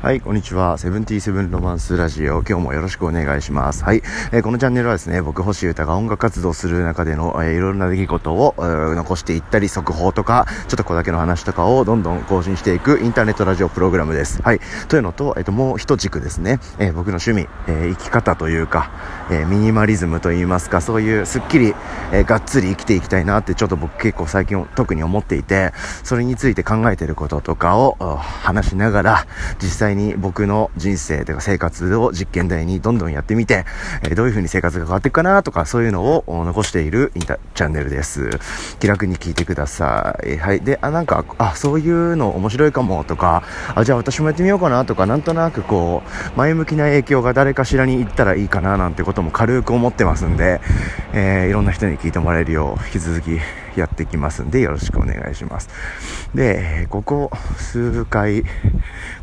はい、こんにちは。セブンティーセブンロマンスラジオ。今日もよろしくお願いします。はい、えー、このチャンネルはですね、僕、星歌が音楽活動する中での、えー、いろいろな出来事を、えー、残していったり、速報とか、ちょっとここだけの話とかをどんどん更新していくインターネットラジオプログラムです。はい、というのと、えっ、と、もう一軸ですね、え僕の趣味、え生き方というか、えミニマリズムといいますか、そういうすっきり、えがっつり生きていきたいなって、ちょっと僕結構最近特に思っていて、それについて考えてることとかを話しながら、実際に僕の人生というか生活を実験台にどんどんやってみて、えー、どういう風に生活が変わっていくかなとか、そういうのを残しているインタチャンネルです。気楽に聞いてください。はい。で、あ、なんか、あ、そういうの面白いかもとか、あ、じゃあ私もやってみようかなとか、なんとなくこう、前向きな影響が誰かしらに行ったらいいかななんてこととも軽く思ってますんで、えー、いろんな人に聞いてもらえるよう、引き続きやっていきますんで、よろしくお願いします。で、ここ数回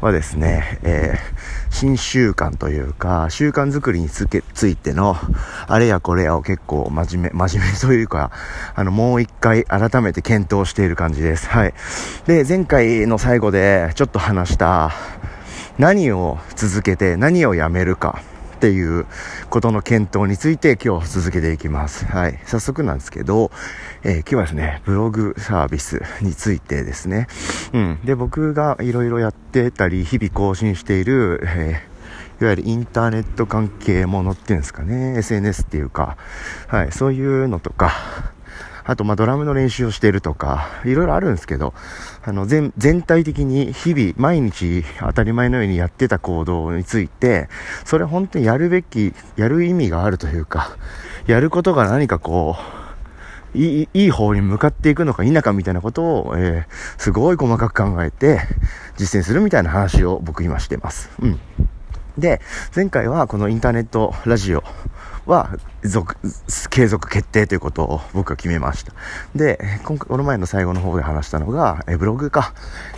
はですね、えー新習慣というか、習慣づくりにつけついての、あれやこれやを結構真面目、真面目というか、あの、もう一回改めて検討している感じです。はい。で、前回の最後でちょっと話した、何を続けて何をやめるか。っていうことの検討について今日続けていきます。はい。早速なんですけど、えー、今日はですね、ブログサービスについてですね。うん。で、僕がいろいろやってたり、日々更新している、えーいわゆるインターネット関係ものっていうんですかね、SNS っていうか、はい、そういうのとか、あと、ま、ドラムの練習をしているとか、いろいろあるんですけど、あの、全、全体的に日々、毎日当たり前のようにやってた行動について、それ本当にやるべき、やる意味があるというか、やることが何かこう、いい、いい方に向かっていくのか否かみたいなことを、えー、すごい細かく考えて、実践するみたいな話を僕今してます。うん。で、前回はこのインターネットラジオは続、継続決定ということを僕は決めました。で、今回、この前の最後の方で話したのが、えブログか、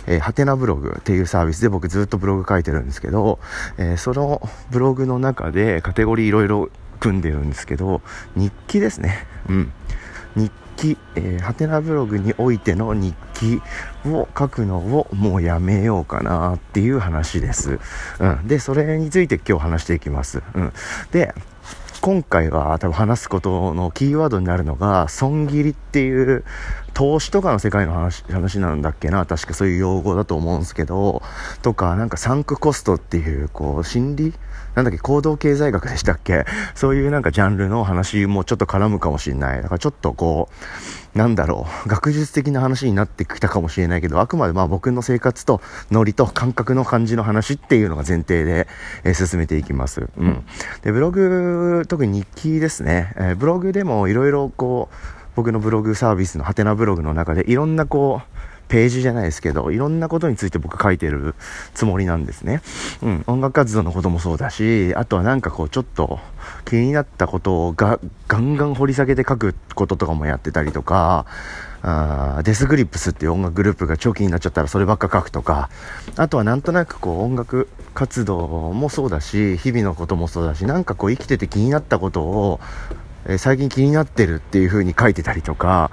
えー、はてなブログっていうサービスで僕ずっとブログ書いてるんですけど、えー、そのブログの中でカテゴリーいろいろ組んでるんですけど、日記ですね。うん。日記、えー、はてなブログにおいての日記を書くのをもうやめようかなっていう話です。うん。で、それについて今日話していきます。うん。で、今回は多分話すことのキーワードになるのが、損切りっていう投資とかの世界の話、話なんだっけな、確かそういう用語だと思うんですけど、とか、なんかサンクコストっていう、こう、心理なんだっけ、行動経済学でしたっけ？そういうなんかジャンルの話もちょっと絡むかもしれない。だからちょっとこう、なんだろう、学術的な話になってきたかもしれないけど、あくまでまあ僕の生活とノリと感覚の感じの話っていうのが前提で、えー、進めていきます。うん。で、ブログ、特に日記ですね。えー、ブログでもいろいろこう、僕のブログサービスのハテナブログの中でいろんなこう、ページじゃないですけど、いろんなことについて僕書いてるつもりなんですね。うん、音楽活動のこともそうだし、あとはなんかこうちょっと気になったことをがガンガン掘り下げて書くこととかもやってたりとか、あデスグリップスっていう音楽グループが長期になっちゃったらそればっか書くとか、あとはなんとなくこう音楽活動もそうだし、日々のこともそうだし、なんかこう生きてて気になったことをえー、最近気になってるっていう風に書いてたりとか、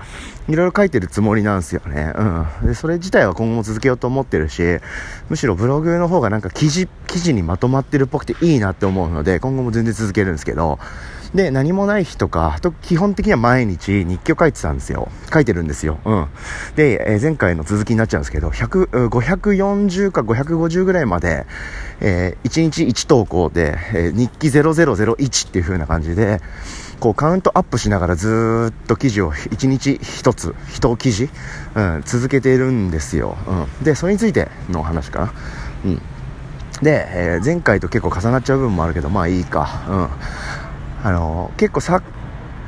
いろいろ書いてるつもりなんですよね。うん。で、それ自体は今後も続けようと思ってるし、むしろブログの方がなんか記事、記事にまとまってるっぽくていいなって思うので、今後も全然続けるんですけど、で、何もない日とか、と基本的には毎日日記を書いてたんですよ。書いてるんですよ。うん。で、えー、前回の続きになっちゃうんですけど、100、540か550ぐらいまで、えー、1日1投稿で、えー、日記0001っていう風な感じで、こうカウントアップしながらずっと記事を1日1つ、1記事、うん、続けているんですよ。うん、で、それについての話かな。うん。で、えー、前回と結構重なっちゃう部分もあるけど、まあいいか。うん。あの結構昨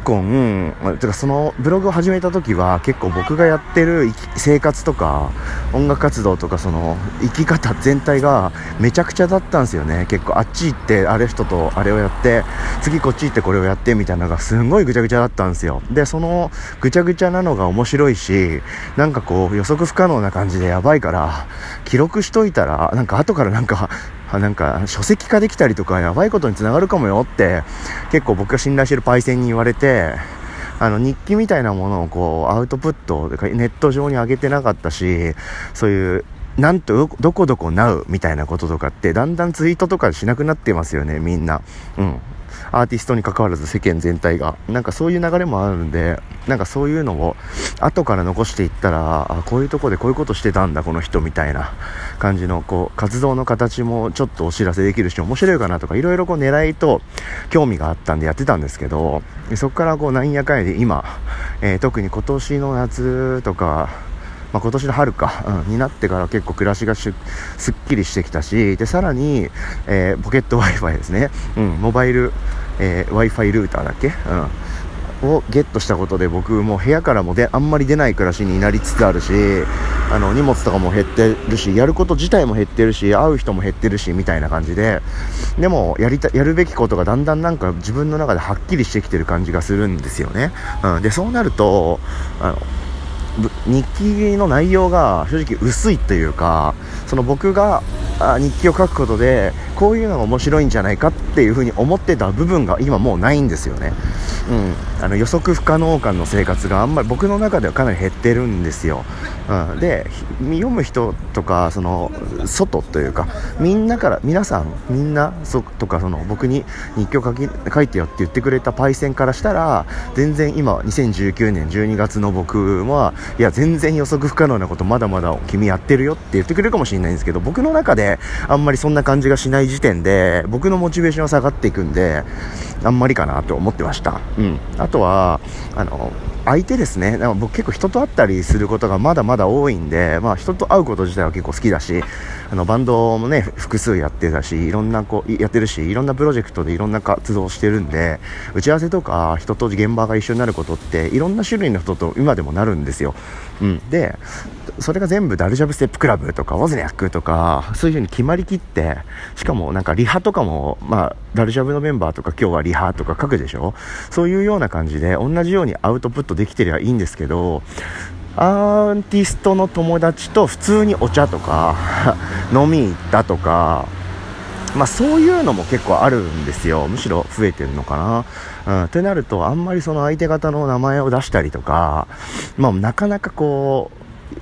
今、てかそのブログを始めた時は結構僕がやってる生活とか音楽活動とかその生き方全体がめちゃくちゃだったんですよね。結構あっち行ってあれ人とあれをやって次こっち行ってこれをやってみたいなのがすんごいぐちゃぐちゃだったんですよ。でそのぐちゃぐちゃなのが面白いしなんかこう予測不可能な感じでやばいから記録しといたらなんか後からなんかなんか書籍化できたりとかやばいことにつながるかもよって結構僕が信頼してるパイセンに言われてあの日記みたいなものをこうアウトプットネット上に上げてなかったしそういうなんとどこどこなうみたいなこととかってだんだんツイートとかしなくなってますよねみんな。うん。アーティストに関わらず世間全体が。なんかそういう流れもあるんでなんかそういうのを後から残していったらあこういうとこでこういうことしてたんだこの人みたいな感じのこう活動の形もちょっとお知らせできるし面白いかなとかいろいろこう狙いと興味があったんでやってたんですけどそこからこうなんやかんやで今、えー、特に今年の夏とかまあ、今年の春か、うん、になってから結構暮らしがすっきりしてきたしでさらに、えー、ポケット w i f i ですね、うん、モバイル、えー、w i f i ルーターだっけ、うん、をゲットしたことで僕も部屋からもであんまり出ない暮らしになりつつあるしあの荷物とかも減ってるしやること自体も減ってるし会う人も減ってるしみたいな感じで。でもやりたやるべきことがだんだんなんか自分の中ではっきりしてきてる感じがするんですよね、うん、でそうなるとあの日記の内容が正直薄いというかその僕があ日記を書くことでこういうのが面白いんじゃないかっていうふうに思ってた部分が今もうないんですよね、うん、あの予測不可能感の生活があんまり僕の中ではかなり減ってるんですよ、うん、で読む人とかその外というかみんなから皆さんみんなそとかその僕に日記を書き書いてよって言ってくれたパイセンからしたら全然今2019年12月の僕はいや全然予測不可能なことまだまだ君やってるよって言ってくれるかもしれないんですけど僕の中であんまりそんな感じがしない時点で僕のモチベーションは下がっていくんであんまりかなと思ってました、うん、あとはあの相手ですね。僕結構人と会ったりすることがまだまだ多いんで、まあ、人と会うこと自体は結構好きだしあのバンドもね複数やってたしいろんなこうやってるしいろんなプロジェクトでいろんな活動をしてるんで打ち合わせとか人と現場が一緒になることっていろんな種類の人と今でもなるんですよ、うん、でそれが全部ダルジャブステップクラブとかウォズニャックとかそういう風に決まりきってしかもなんかリハとかもまあダルジャブのメンバーとか今日はリハとか書くでしょ？そういうような感じで同じようにアウトプットできてりゃいいんですけどアーティストの友達と普通にお茶とか 飲み行ったとかまあそういうのも結構あるんですよ。むしろ増えてるのかな、うん、ってなるとあんまりその相手方の名前を出したりとかまあなかなかこう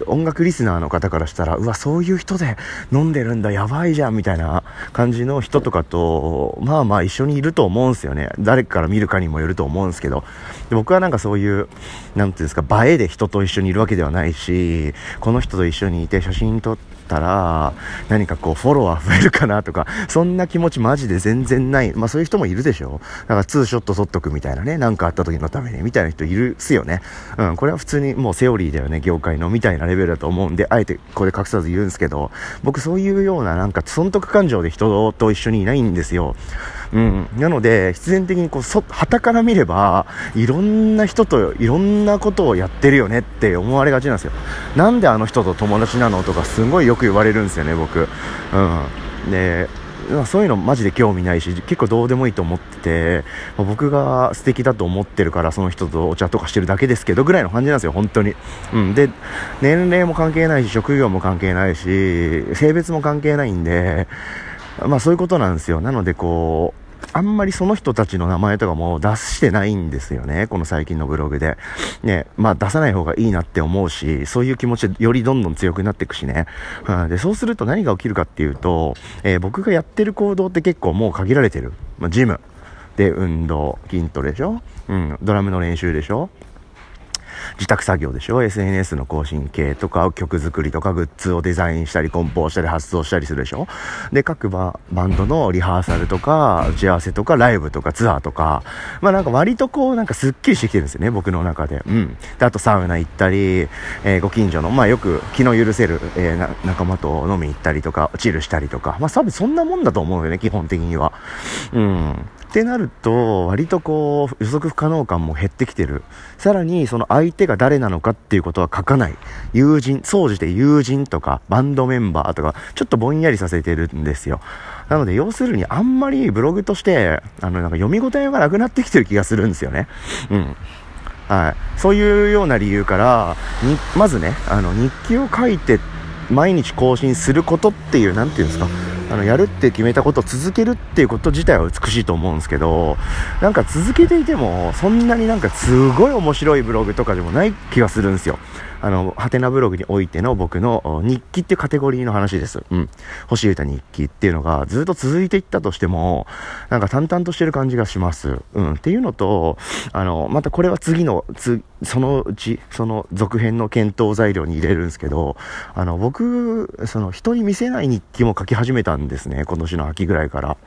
音楽リスナーの方からしたら、うわ、そういう人で飲んでるんだ、やばいじゃん、みたいな感じの人とかと、まあまあ一緒にいると思うんですよね。誰から見るかにもよると思うんですけど。で僕はなんかそういう、何ていうんですか、映えで人と一緒にいるわけではないし、この人と一緒にいて写真撮って、ったら、何かこうフォロワー増えるかなとか、そんな気持ちマジで全然ない。まあそういう人もいるでしょだからツーショット撮っとくみたいなね、何かあった時のために、みたいな人いるっすよね。うん、これは普通にもうセオリーだよね、業界の、みたいなレベルだと思うんで、あえてこれ隠さず言うんですけど、僕そういうようななんか損得感情で人と一緒にいないんですよ。うん。なので、必然的にこう、そ、旗から見れば、いろんな人といろんなことをやってるよねって思われがちなんですよ。なんであの人と友達なのとかすごいよく言われるんですよね、僕。うん。で、そういうのマジで興味ないし結構どうでもいいと思ってて、僕が素敵だと思ってるからその人とお茶とかしてるだけですけどぐらいの感じなんですよ本当に、うん、で年齢も関係ないし職業も関係ないし性別も関係ないんでまあそういうことなんですよ。なのでこう、あんまりその人たちの名前とかも出してないんですよね。この最近のブログで。ね、まあ出さない方がいいなって思うし、そういう気持ちでよりどんどん強くなっていくしね。うん、で、そうすると何が起きるかっていうと、えー、僕がやってる行動って結構もう限られてる。まあ、ジム。で、運動、筋トレでしょ？うん、ドラムの練習でしょ？自宅作業でしょ ?SNS の更新系とか曲作りとかグッズをデザインしたり梱包したり発送したりするでしょ？で、各ババンドのリハーサルとか打ち合わせとかライブとかツアーとか、まあなんか割とこうなんかスッキリしてきてるんですよね、僕の中で。うん。で、あとサウナ行ったり、えー、ご近所の、まあよく気の許せる、えー、仲間と飲み行ったりとか、チルしたりとか、まあ多分そんなもんだと思うよね、基本的には。うん。ってなると、割とこう、予測不可能感も減ってきてる。さらに、その相手が誰なのかっていうことは書かない。友人、総じて友人とか、バンドメンバーとか、ちょっとぼんやりさせてるんですよ。なので、要するに、あんまりブログとして、あの、なんか読み応えがなくなってきてる気がするんですよね。うん。はい。そういうような理由から、に、まずね、あの、日記を書いて、毎日更新することっていう、なんていうんですか、あのやるって決めたことを続けるっていうこと自体は美しいと思うんですけどなんか続けていてもそんなになんかすごい面白いブログとかでもない気がするんですよ。あの、ハテナブログにおいての僕の日記っていうカテゴリーの話です。うん。星歌日記っていうのがずっと続いていったとしても、なんか淡々としてる感じがします。うん。っていうのと、あの、またこれは次の、つ、そのうち、その続編の検討材料に入れるんですけど、あの、僕、その人に見せない日記も書き始めたんですね。今年の秋ぐらいから。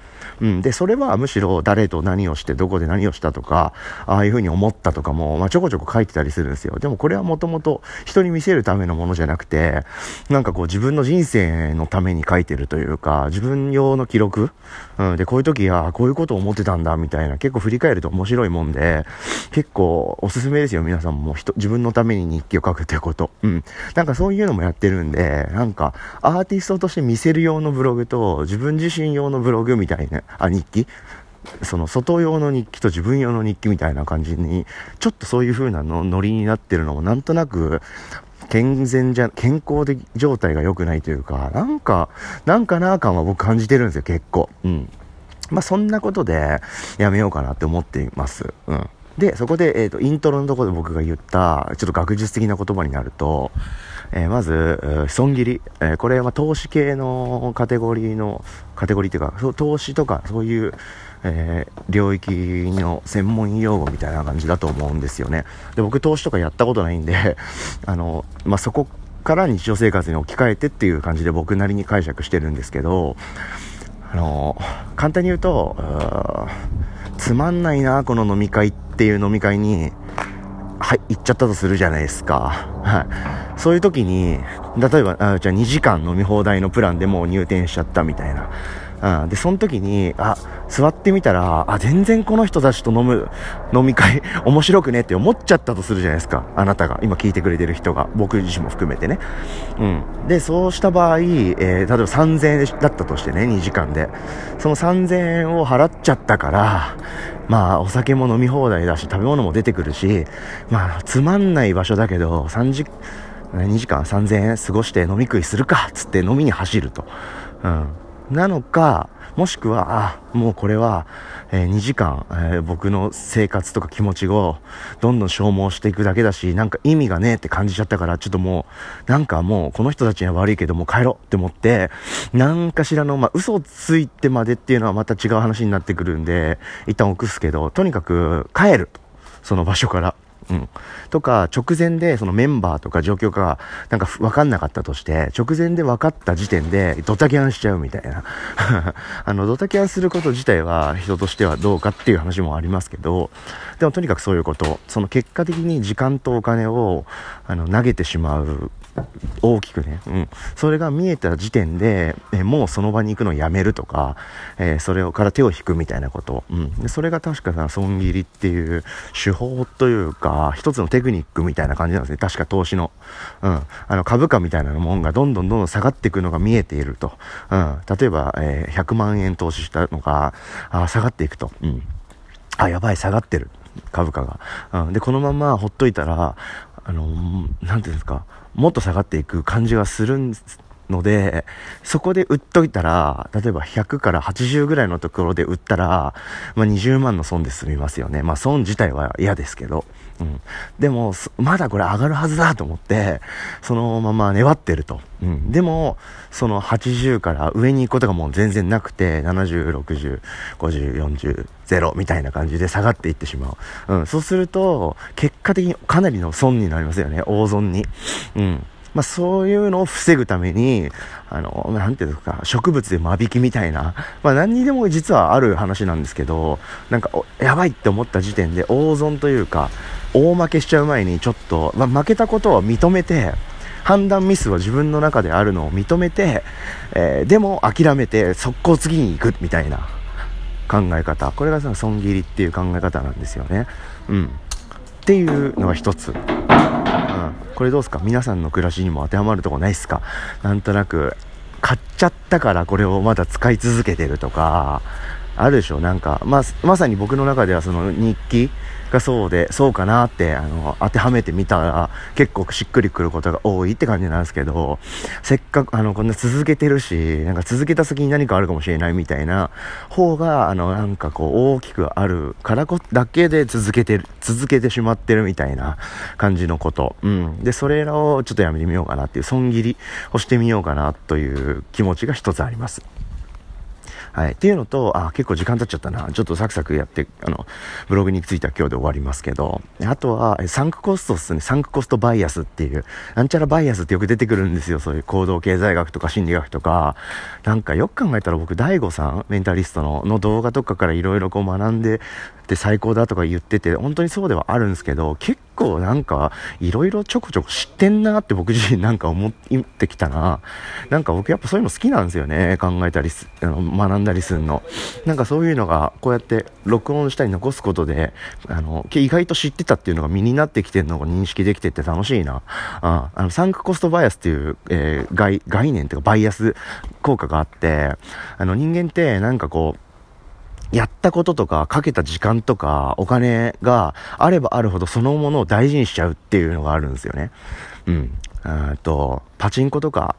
うん。で、それはむしろ誰と何をして、どこで何をしたとか、ああいうふうに思ったとかも、まあ、ちょこちょこ書いてたりするんですよ。でもこれはもともと人に見せるためのものじゃなくて、なんかこう自分の人生のために書いてるというか、自分用の記録？うん。で、こういう時はこういうことを思ってたんだ、みたいな、結構振り返ると面白いもんで、結構おすすめですよ、皆さんも。人、自分のために日記を書くということ。うん。なんかそういうのもやってるんで、なんか、アーティストとして見せる用のブログと、自分自身用のブログみたいな、あ、日記？その外用の日記と自分用の日記みたいな感じに、ちょっとそういう風なのノリになってるのもなんとなく、健全じゃ、健康的状態が良くないというか、なんか、なんかな感は僕感じてるんですよ、結構。うん。まあ、そんなことでやめようかなって思っています。うん。で、そこで、えっ、ー、と、イントロのところで僕が言った、ちょっと学術的な言葉になると、えー、まず、損切り。えー、これは投資系のカテゴリーの、カテゴリーっていうか、投資とかそういう、えー、領域の専門用語みたいな感じだと思うんですよね。で、僕投資とかやったことないんで、あの、まあ、そこから日常生活に置き換えてっていう感じで僕なりに解釈してるんですけど、あの、簡単に言うと、うつまんないな、この飲み会っていう飲み会に、はい、行っちゃったとするじゃないですか。はい。そういう時に、例えば、あじゃあ2時間飲み放題のプランでもう入店しちゃったみたいな。うん、で、その時に、あ、座ってみたら、あ、全然この人たちと飲む 飲み会 面白くねって思っちゃったとするじゃないですか。あなたが。今聞いてくれてる人が。僕自身も含めてね。うん。で、そうした場合、えー、例えば3000円だったとしてね、2時間で。その3000円を払っちゃったから、まあ、お酒も飲み放題だし、食べ物も出てくるし、まあ、つまんない場所だけど、3時、2時間3000円過ごして飲み食いするか、つって飲みに走ると。うん。なのか、もしくは、あ、もうこれは、えー、2時間、えー、僕の生活とか気持ちをどんどん消耗していくだけだし、なんか意味がねえって感じちゃったから、ちょっともう、なんかもうこの人たちには悪いけどもう帰ろうって思って、なんかしらの、まあ、嘘をついてまでっていうのはまた違う話になってくるんで、一旦置くすけど、とにかく帰ると。その場所から。うん。とか、直前でそのメンバーとか状況がなんか分かんなかったとして、直前で分かった時点でドタキャンしちゃうみたいな。あの、ドタキャンすること自体は人としてはどうかっていう話もありますけど、でもとにかくそういうこと、その結果的に時間とお金をあの投げてしまう大きくね、うん。それが見えた時点で、えもうその場に行くのやめるとか、えー、それをから手を引くみたいなこと。うん。でそれが確かさ、損切りっていう手法というか、一つのテクニックみたいな感じなんですね。確か投資の。うん。あの、株価みたいなもんがどんどんどんどん下がっていくのが見えていると。うん。例えば、えー、100万円投資したのが、あ下がっていくと。うん。あ、やばい、下がってる。株価が。うん。で、このままほっといたら、あの、なんていうんですか、もっと下がっていく感じがするので、そこで売っといたら、例えば100から80ぐらいのところで売ったら、まあ、20万の損で済みますよね。まあ損自体は嫌ですけど。うん。でも、まだこれ上がるはずだと思って、そのまま粘ってると。うん。でも、その80から上に行くことがもう全然なくて、70、60、50、40、0みたいな感じで下がっていってしまう。うん。そうすると、結果的にかなりの損になりますよね。大損に。うん。まあ、そういうのを防ぐために、あの、なんていうか、植物で間引きみたいな、まあ、何にでも実はある話なんですけど、なんか、やばいって思った時点で大損というか、大負けしちゃう前にちょっと、ま、負けたことを認めて、判断ミスは自分の中であるのを認めて、えー、でも諦めて速攻次に行くみたいな考え方。これがその損切りっていう考え方なんですよね。うん。っていうのが一つ。うん。これどうすか？皆さんの暮らしにも当てはまるとこないっすか？なんとなく、買っちゃったからこれをまだ使い続けてるとか、あるでしょなんか、まあ、まさに僕の中ではその日記がそうで、そうかなって、あの、当てはめてみたら、結構しっくりくることが多いって感じなんですけど、せっかく、あの、こんな続けてるし、なんか続けた先に何かあるかもしれないみたいな方が、あの、なんかこう、大きくあるからこ、だけで続けてる、続けてしまってるみたいな感じのこと。うん。で、それらをちょっとやめてみようかなっていう、損切りをしてみようかなという気持ちが一つあります。はい。っていうのと、あ、結構時間経っちゃったな。ちょっとサクサクやって、あの、ブログについては今日で終わりますけど、あとは、サンクコストっすね。サンクコストバイアスっていう、なんちゃらバイアスってよく出てくるんですよ。そういう行動経済学とか心理学とか。なんかよく考えたら僕、大悟さん、メンタリストの、の動画とかからいろいろこう学んで、って最高だとか言ってて、本当にそうではあるんですけど、結構なんか、いろいろちょこちょこ知ってんなって僕自身なんか思ってきたな。なんか僕やっぱそういうの好きなんですよね。考えたりす、あの学んだりするの。なんかそういうのが、こうやって録音したり残すことで、あの、意外と知ってたっていうのが身になってきてるのが認識できてて楽しいな。ああの、サンクコストバイアスっていう、えー、概、概念っていうかバイアス効果があって、あの人間ってなんかこう、やったこととか、かけた時間とか、お金があればあるほどそのものを大事にしちゃうっていうのがあるんですよね。うん。えっと、パチンコとか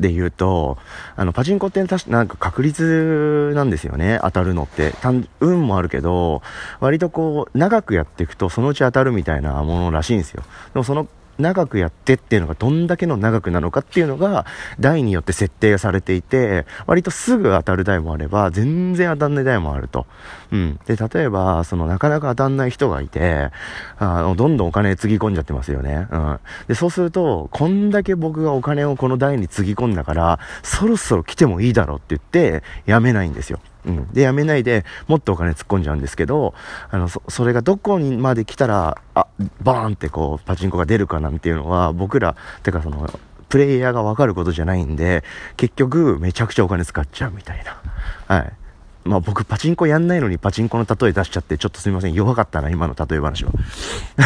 で言うと、あの、パチンコって確かなんか確率なんですよね。当たるのって。運もあるけど、割とこう、長くやっていくとそのうち当たるみたいなものらしいんですよ。でもその長くやってっていうのがどんだけの長くなのかっていうのが台によって設定されていて割とすぐ当たる台もあれば全然当たんない台もあると。うん。で、例えば、そのなかなか当たんない人がいて、あの、どんどんお金つぎ込んじゃってますよね。うん。で、そうすると、こんだけ僕がお金をこの台につぎ込んだから、そろそろ来てもいいだろうって言って、やめないんですよ。うん。で、やめないで、もっとお金突っ込んじゃうんですけど、あの、そ、それがどこにまで来たら、あ、バーンってこう、パチンコが出るかなんていうのは、僕ら、てかその、プレイヤーがわかることじゃないんで、結局、めちゃくちゃお金使っちゃうみたいな。はい。まあ僕パチンコやんないのにパチンコの例え出しちゃってちょっとすみません弱かったな今の例え話は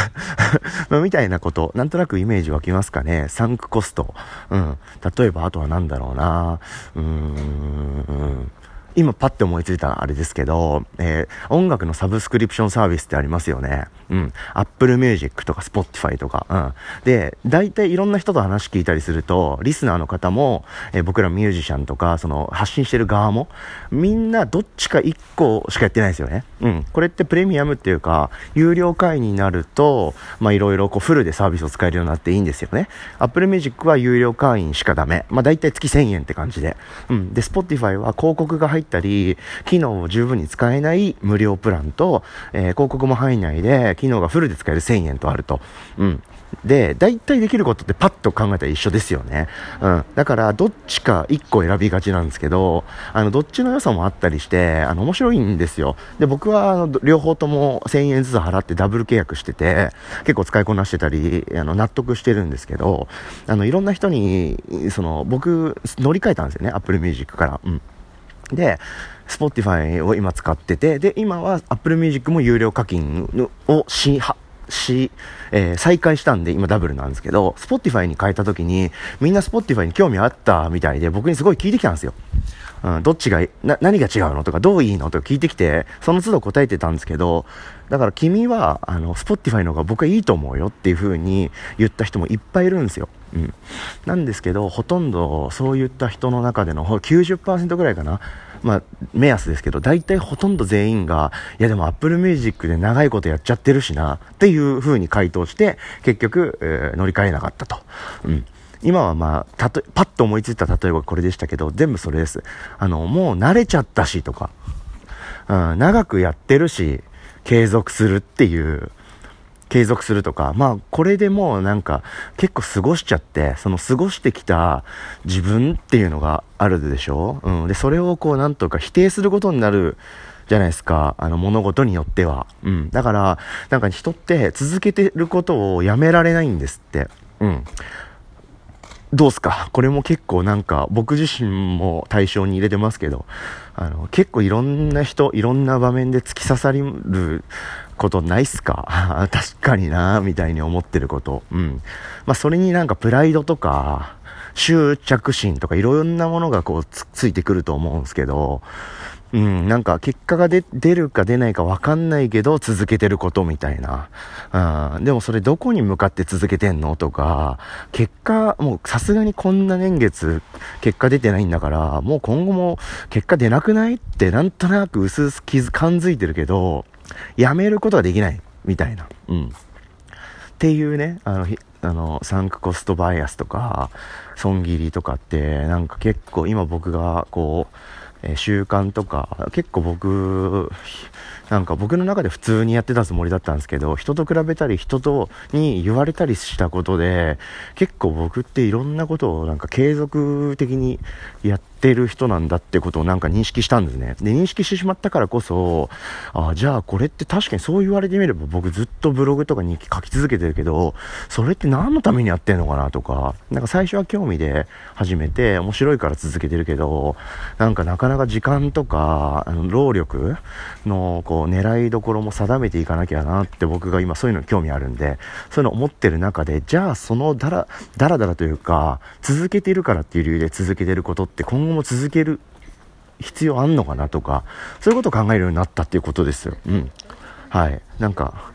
まみたいなことなんとなくイメージ湧きますかねサンクコストうん例えばあとは何だろうなうーん今パッて思いついたあれですけど、えー、音楽のサブスクリプションサービスってありますよね。うん。Apple Music とか Spotify とか。うん。で、大体いろんな人と話聞いたりすると、リスナーの方も、えー、僕らミュージシャンとか、その発信してる側も、みんなどっちか1個しかやってないですよね。うん。これってプレミアムっていうか、有料会員になると、まあいろいろこうフルでサービスを使えるようになっていいんですよね。Apple Music は有料会員しかダメ。まあ大体月1000円って感じで。うん。で、Spotify は広告が入ったり、機能を十分に使えない無料プランと、えー、広告も入んないで、機能がフルで使える1000円とあると。うん。で、大体できることってパッと考えたら一緒ですよね。うん。だから、どっちか1個選びがちなんですけど、あの、どっちの良さもあったりして、あの、面白いんですよ。で、僕は、あの、両方とも1000円ずつ払ってダブル契約してて、結構使いこなしてたり、あの、納得してるんですけど、あの、いろんな人に、その、僕、乗り換えたんですよね、Apple Music から。うん。で、Spotify を今使ってて、で、今は Apple Music も有料課金をし、は、し、えー、再開したんで、今ダブルなんですけど、Spotify に変えた時に、みんな Spotify に興味あったみたいで、僕にすごい聞いてきたんですよ。うん、どっちが、な、何が違うのとか、どういいのとか聞いてきて、その都度答えてたんですけど、だから君は、あの、Spotify の方が僕はいいと思うよっていう風に言った人もいっぱいいるんですよ。うん。なんですけど、ほとんどそういった人の中での90%ぐらいかな。まあ、目安ですけど、大体ほとんど全員が、いやでも Apple Music で長いことやっちゃってるしな、っていう風に回答して、結局、えー、乗り換えなかったと。うん。今はまあ、たと、パッと思いついた例えばこれでしたけど、全部それです。あの、もう慣れちゃったしとか、うん、長くやってるし、継続するっていう、継続するとか、まあ、これでもうなんか、結構過ごしちゃって、その過ごしてきた自分っていうのがあるでしょ？うん。で、それをこう、なんとか否定することになる、じゃないですか。あの、物事によっては。うん。だから、なんか人って続けてることをやめられないんですって。うん。どうすか？これも結構なんか僕自身も対象に入れてますけど、あの、結構いろんな人、いろんな場面で突き刺さることないっすか？確かになみたいに思ってること。うん。まあそれになんかプライドとか、執着心とかいろんなものがこうついてくると思うんすけど、うん、なんか結果が出るか出ないかわかんないけど続けてることみたいな。うん、でもそれどこに向かって続けてんの？とか、結果、もうさすがにこんな年月結果出てないんだから、もう今後も結果出なくない？ってなんとなく薄々気づ感づいてるけど、やめることができないみたいな。うん。っていうね、あの、あの、サンクコストバイアスとか、損切りとかって、なんか結構今僕がこう、えー、習慣とか、結構僕、なんか僕の中で普通にやってたつもりだったんですけど、人と比べたり人とに言われたりしたことで、結構僕っていろんなことをなんか継続的にやっててる人なんだってことをなんか認識したんですね。で、認識してしまったからこそ、あじゃあこれって確かにそう言われてみれば僕ずっとブログとかに書き続けてるけど、それって何のためにやってんのかなとか、なんか最初は興味で始めて面白いから続けてるけど、なんかなかなか時間とか、あの労力のこう狙いどころも定めていかなきゃなって僕が今そういうの興味あるんで、そういうの思ってる中で、じゃあそのだら、だらだらというか、続けてるからっていう理由で続けてることって今後後も続ける必要あんのかなとか、そういうことを考えるようになったっていうことですよ。うん。はい。なんか、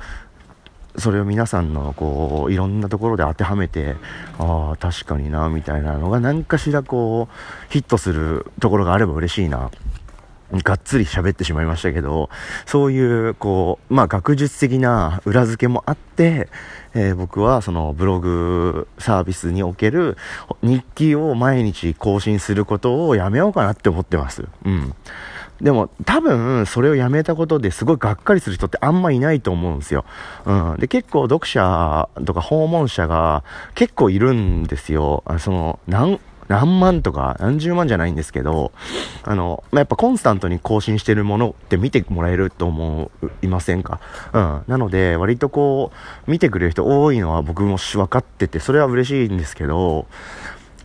それを皆さんのこういろんなところで当てはめてああ確かになみたいなのが何かしらこうヒットするところがあれば嬉しいながっつり喋ってしまいましたけど、そういう、こう、まあ、学術的な裏付けもあって、えー、僕はそのブログサービスにおける日記を毎日更新することをやめようかなって思ってます。うん。でも多分それをやめたことですごいがっかりする人ってあんまいないと思うんですよ。うん。で、結構読者とか訪問者が結構いるんですよ。その、何、何万とか何十万じゃないんですけど、あの、まあ、やっぱコンスタントに更新してるものって見てもらえると思いませんか？うん。なので、割とこう、見てくれる人多いのは僕も分かってて、それは嬉しいんですけど、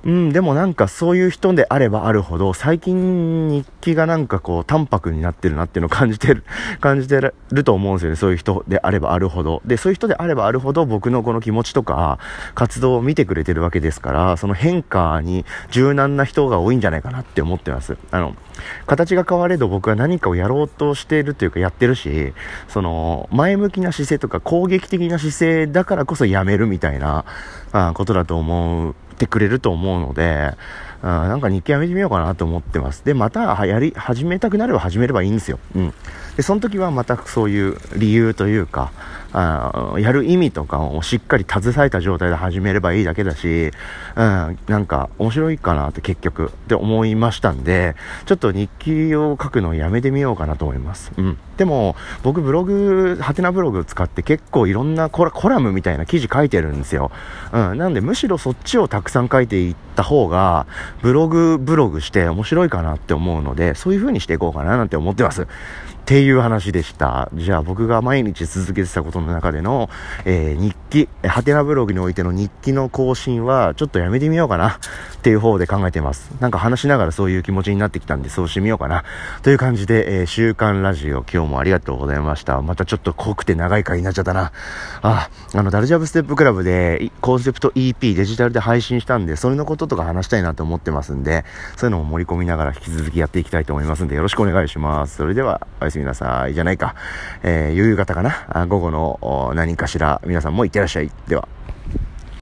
うん、でもなんかそういう人であればあるほど、最近日記がなんかこう淡白になってるなっていうのを感じてる、感じてると思うんですよね。そういう人であればあるほど。で、そういう人であればあるほど僕のこの気持ちとか活動を見てくれてるわけですから、その変化に柔軟な人が多いんじゃないかなって思ってます。あの、形が変われど僕は何かをやろうとしているというかやってるし、その、前向きな姿勢とか攻撃的な姿勢だからこそやめるみたいな、あことだと思うってくれると思うので、うん、なんか日記やめてみようかなと思ってます。で、また、やり、始めたくなれば始めればいいんですよ。うん。で、その時はまたそういう理由というか、あやる意味とかをしっかり携えた状態で始めればいいだけだし、うん、なんか面白いかなって結局って思いましたんで、ちょっと日記を書くのをやめてみようかなと思います。うん。でも、僕ブログ、ハテナブログを使って結構いろんなコラコラムみたいな記事書いてるんですよ。うん。なんでむしろそっちをたくさん書いていった方が、ブログ、ブログして面白いかなって思うので、そういう風にしていこうかななんて思ってます。っていう話でした。じゃあ僕が毎日続けてたことの中での、えー、日記、ハテナブログにおいての日記の更新はちょっとやめてみようかなっていう方で考えてます。なんか話しながらそういう気持ちになってきたんでそうしてみようかな。という感じで、えー、週刊ラジオ今日もありがとうございました。またちょっと濃くて長い回になっちゃったな。あ、あの、ダルジャブステップクラブでコンセプト EP デジタルで配信したんで、それのこととか話したいなと思ってますんで、そういうのも盛り込みながら引き続きやっていきたいと思いますんで、よろしくお願いします。それでは、すみなさい。じゃないか。えー、夕方かな？午後の何かしら、皆さんもいってらっしゃい。では。